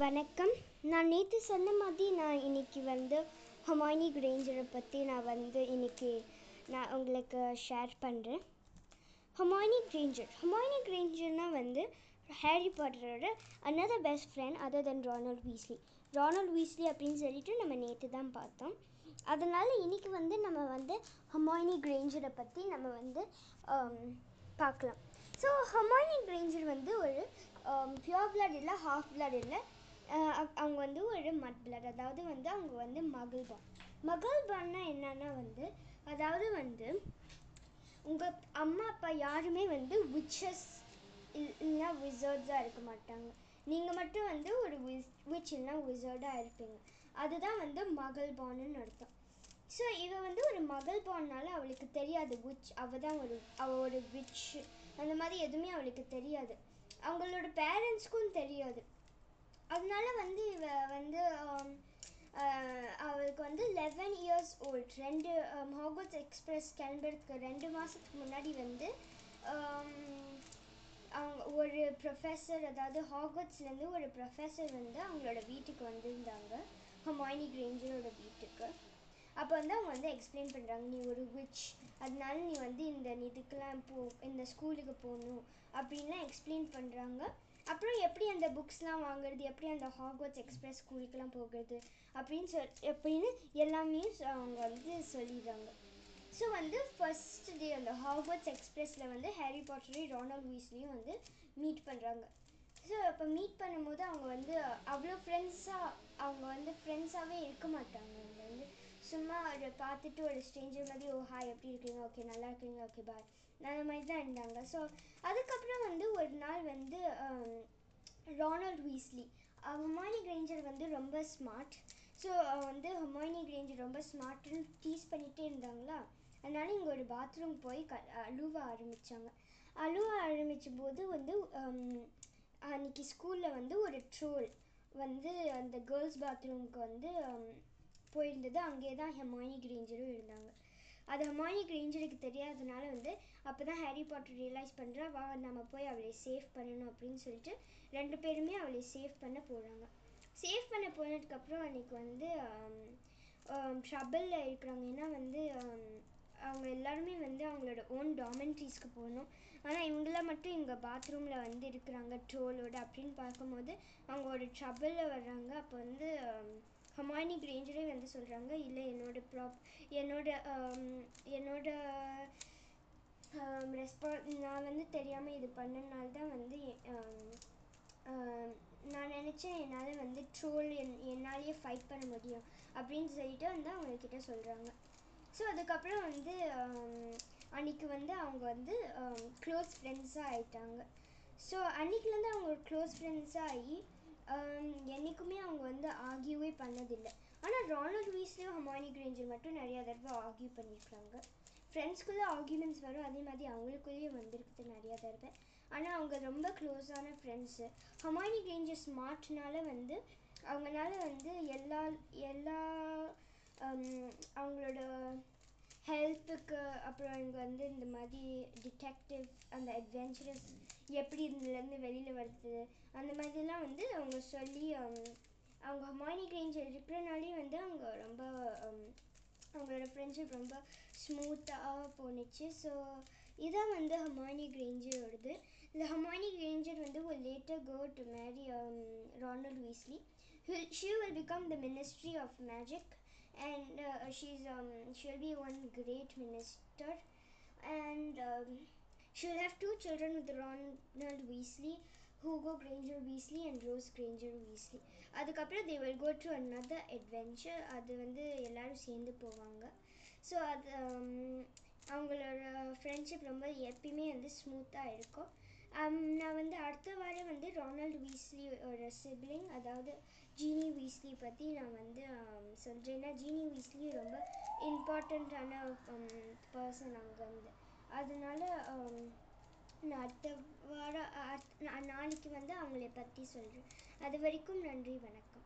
வணக்கம். நான் நேற்று சொன்ன மாதிரி நான் இன்னைக்கு வந்து ஹமாயினி கிரேஞ்சரை பற்றி நான் வந்து இன்றைக்கி நான் உங்களுக்கு ஷேர் பண்ணுறேன் ஹமாயினி கிரேஞ்சர். ஹமாயினி கிரேஞ்சர்னால் வந்து Harry பாட்டரோட another best friend other then Ronald Weasley Ronald Weasley அப்படின்னு சொல்லிட்டு நம்ம நேற்று தான் பார்த்தோம். அதனால் இன்னைக்கு வந்து நம்ம வந்து ஹமாயினி கிரேஞ்சரை பற்றி நம்ம வந்து um, பார்க்கலாம். ஸோ ஹமாயினி கிரேஞ்சர் வந்து ஒரு பியோர் பிளட் இல்லை ஹாஃப் பிளட் இல்லை அவங்க வந்து ஒரு மட் அதாவது வந்து அவங்க வந்து மகள்பான் பான் என்னன்னா வந்து அதாவது வந்து உங்கள் அம்மா அப்பா யாருமே வந்து விச்சஸ் இல்லைன்னா விசர்ட்ஸாக இருக்க மாட்டாங்க. நீங்கள் மட்டும் வந்து ஒரு விஸ் விச் இல்லைன்னா விசர்டாக இருப்பீங்க. அதுதான் வந்து மகள் பான்னு அர்த்தம். ஸோ இவ வந்து ஒரு மகள் பான்னால அவளுக்கு தெரியாது. விச் அவள் தான் ஒரு அவள் ஒரு விச் அந்த மாதிரி எதுவுமே அவளுக்கு தெரியாது. அவங்களோட பேரண்ட்ஸ்க்கும் தெரியாது. அதனால வந்து இவ வந்து um, அவளுக்கு வந்து லெவன் இயர்ஸ் ஓல்ட் ரெண்டு um, ஹாகோட்ஸ் எக்ஸ்பிரஸ் கிளம்புறதுக்கு ரெண்டு மாதத்துக்கு முன்னாடி வந்து um, அவங்க ஒரு ப்ரொஃபஸர் அதாவது ஹாகோட்ஸ்லேருந்து ஒரு ப்ரொஃபஸர் வந்து அவங்களோட வீட்டுக்கு வந்திருந்தாங்க. ஹமாயினி கிரேஞ்சரோட வீட்டுக்கு. அப்போ வந்து அவங்க வந்து எக்ஸ்பிளைன் பண்ணுறாங்க நீ ஒரு விச் அதனால நீ வந்து இந்த இதுக்கெலாம் போ இந்த ஸ்கூலுக்கு போகணும். அப்படின்லாம் எக்ஸ்பிளைன் பண்ணுறாங்க அப்புறம் எப்படி அந்த புக்ஸ்லாம் வாங்குறது எப்படி அந்த ஹாக்வர்ட்ஸ் எக்ஸ்பிரஸ் ஸ்கூலுக்கெல்லாம் போகிறது அப்படின்னு சொல் எப்படின்னு எல்லாமே அவங்க வந்து சொல்லிடுறாங்க. ஸோ வந்து ஃபர்ஸ்ட் டே அந்த ஹாக்வர்ட்ஸ் எக்ஸ்பிரஸில் வந்து ஹாரி பாட்டரையும் ரானல் வீஸ்லேயும் வந்து மீட் பண்ணுறாங்க ஸோ இப்போ மீட் பண்ணும்போது அவங்க வந்து அவ்வளோ ஃப்ரெண்ட்ஸாக அவங்க வந்து ஃப்ரெண்ட்ஸாகவே இருக்க மாட்டாங்க. அவங்க வந்து சும்மா அதை பார்த்துட்டு ஒரு ஸ்ட்ரேஞ்சர் மாதிரி ஓ ஹாய் எப்படி இருக்கீங்க? ஓகே நல்லா இருக்கீங்க. ஓகே பாய் அந்த மாதிரி தான் இருந்தாங்க. ஸோ அதுக்கப்புறம் வந்து ஒரு நாள் வந்து ஆம், ரானல்ட் வீஸ்லி ஹமாயினி கிரேஞ்சர் வந்து ரொம்ப ஸ்மார்ட் ஸோ uh, வந்து ஹமாயினி கிரேஞ்சர் ரொம்ப ஸ்மார்ட்னு டீஸ் பண்ணிகிட்டே இருந்தாங்களா? அதனால இங்கே ஒரு பாத்ரூம் போய் க அழுவ ஆரம்பித்தாங்க அழுவ ஆரம்பித்த போது வந்து அன்றைக்கி அன்னைக்கு ஸ்கூலில் வந்து ஒரு ட்ரோல் வந்து அந்த கேர்ள்ஸ் பாத்ரூமுக்கு வந்து um, போயிருந்தது. அங்கே தான் ஹெமாயினி கிரேஞ்சரும் இருந்தாங்க. அது ஹெமாயினி கிரேஞ்சருக்கு தெரியாதனால வந்து அப்போ தான் ஹாரி பாட்டர் ரியலைஸ் பண்ணுறா வா நம்ம போய் அவளை சேவ் பண்ணணும் அப்படின்னு சொல்லிட்டு ரெண்டு பேருமே அவளை சேவ் பண்ண போகிறாங்க சேவ் பண்ண போனதுக்கப்புறம் அன்னைக்கு வந்து ட்ரபிளில் இருக்கிறாங்க ஏன்னா வந்து அவங்க எல்லாருமே வந்து அவங்களோட ஓன் டாமெண்ட்ரிஸ்க்கு போகணும். ஆனால் இவங்கள மட்டும் இங்கே பாத்ரூமில் வந்து இருக்கிறாங்க ட்ரோலோட அப்படின்னு பார்க்கும்போது அவங்க ஒரு ட்ரபிளில் வர்றாங்க. அப்போ வந்து ஹமானி கிரேஞ்சரே வந்து சொல்கிறாங்க இல்லை என்னோட ப்ராப் என்னோட என்னோட ரெஸ்பா நான் வந்து தெரியாமல் இது பண்ணனால தான் வந்து நான் நினச்சேன் என்னால் வந்து ட்ரோல் என் என்னாலேயே ஃபைட் பண்ண முடியும் அப்படின்னு சொல்லிட்டு வந்து அவங்கக்கிட்ட சொல்கிறாங்க ஸோ அதுக்கப்புறம் வந்து அன்னைக்கு வந்து அவங்க வந்து க்ளோஸ் ஃப்ரெண்ட்ஸாக ஆயிட்டாங்க. ஸோ அன்னைக்குலேருந்து அவங்க ஒரு க்ளோஸ் ஃப்ரெண்ட்ஸாக ஆகி என்றைக்குமே அவங்க வந்து ஆகியவே பண்ணதில்லை. ஆனால் ரானல்ட் வீஸ்லேயும் ஹமானி கிரேஞ்சர் மட்டும் நிறையா தடவை ஆகியூ பண்ணியிருக்காங்க. ஃப்ரெண்ட்ஸ்குள்ளே ஆர்கியூமெண்ட்ஸ் வரும் அதே மாதிரி அவங்களுக்குள்ளேயும் வந்திருக்குது நிறையா தடவை. ஆனால் அவங்க ரொம்ப க்ளோஸான ஃப்ரெண்ட்ஸு ஹமானி கிரேஞ்சர் ஸ்மார்ட்னால வந்து அவங்கனால வந்து எல்லா எல்லா அவங்களோட ஹெல்ப்புக்கு அப்புறம் இங்கே வந்து இந்த மாதிரி டிடெக்டிவ் அந்த அட்வென்ச்சரஸ் எப்படி இதுலேருந்து வெளியில் வருது அந்த மாதிரிலாம் வந்து அவங்க சொல்லி அவங்க ஹமானி கிரேஞ்சர் இருக்கிறனாலே வந்து அவங்க ரொம்ப அவங்களோட ஃப்ரெண்ட்ஷிப் ரொம்ப ஸ்மூத்தாக போணுச்சு. ஸோ இதான் வந்து ஹமானி கிரேஞ்சரோடது இந்த ஹமானி கிரேஞ்சர் வந்து ஒரு later go to marry Ronald Weasley she will become the ministry of magic and she's she'll be one great minister and she'll have two children with Ronald Weasley, Hugo Granger Weasley and Rose Granger Weasley. அதுக்கப்புறம் they will go to another adventure அது வந்து எல்லாரும் சேர்ந்து போவாங்க so அது um, அவங்களோட friendship ரொம்ப எப்பயுமே வந்து ஸ்மூத்தாக இருக்கும் Um, நான் வந்து அடுத்த வாரம் வந்து ரொனால்ட் வீஸ்லி ஒரு சிப்ளிங் அதாவது ஜீனி வீஸ்லி பற்றி நான் வந்து சொல்கிறேன் ஏன்னா ஜீனி வீஸ்லி ரொம்ப இம்பார்ட்டண்ட்டான பர்சன் அங்கேருந்து அதனால நான் அடுத்த வாரம் நாளைக்கு வந்து அவங்கள பற்றி சொல்கிறேன் அது வரைக்கும் நன்றி வணக்கம்.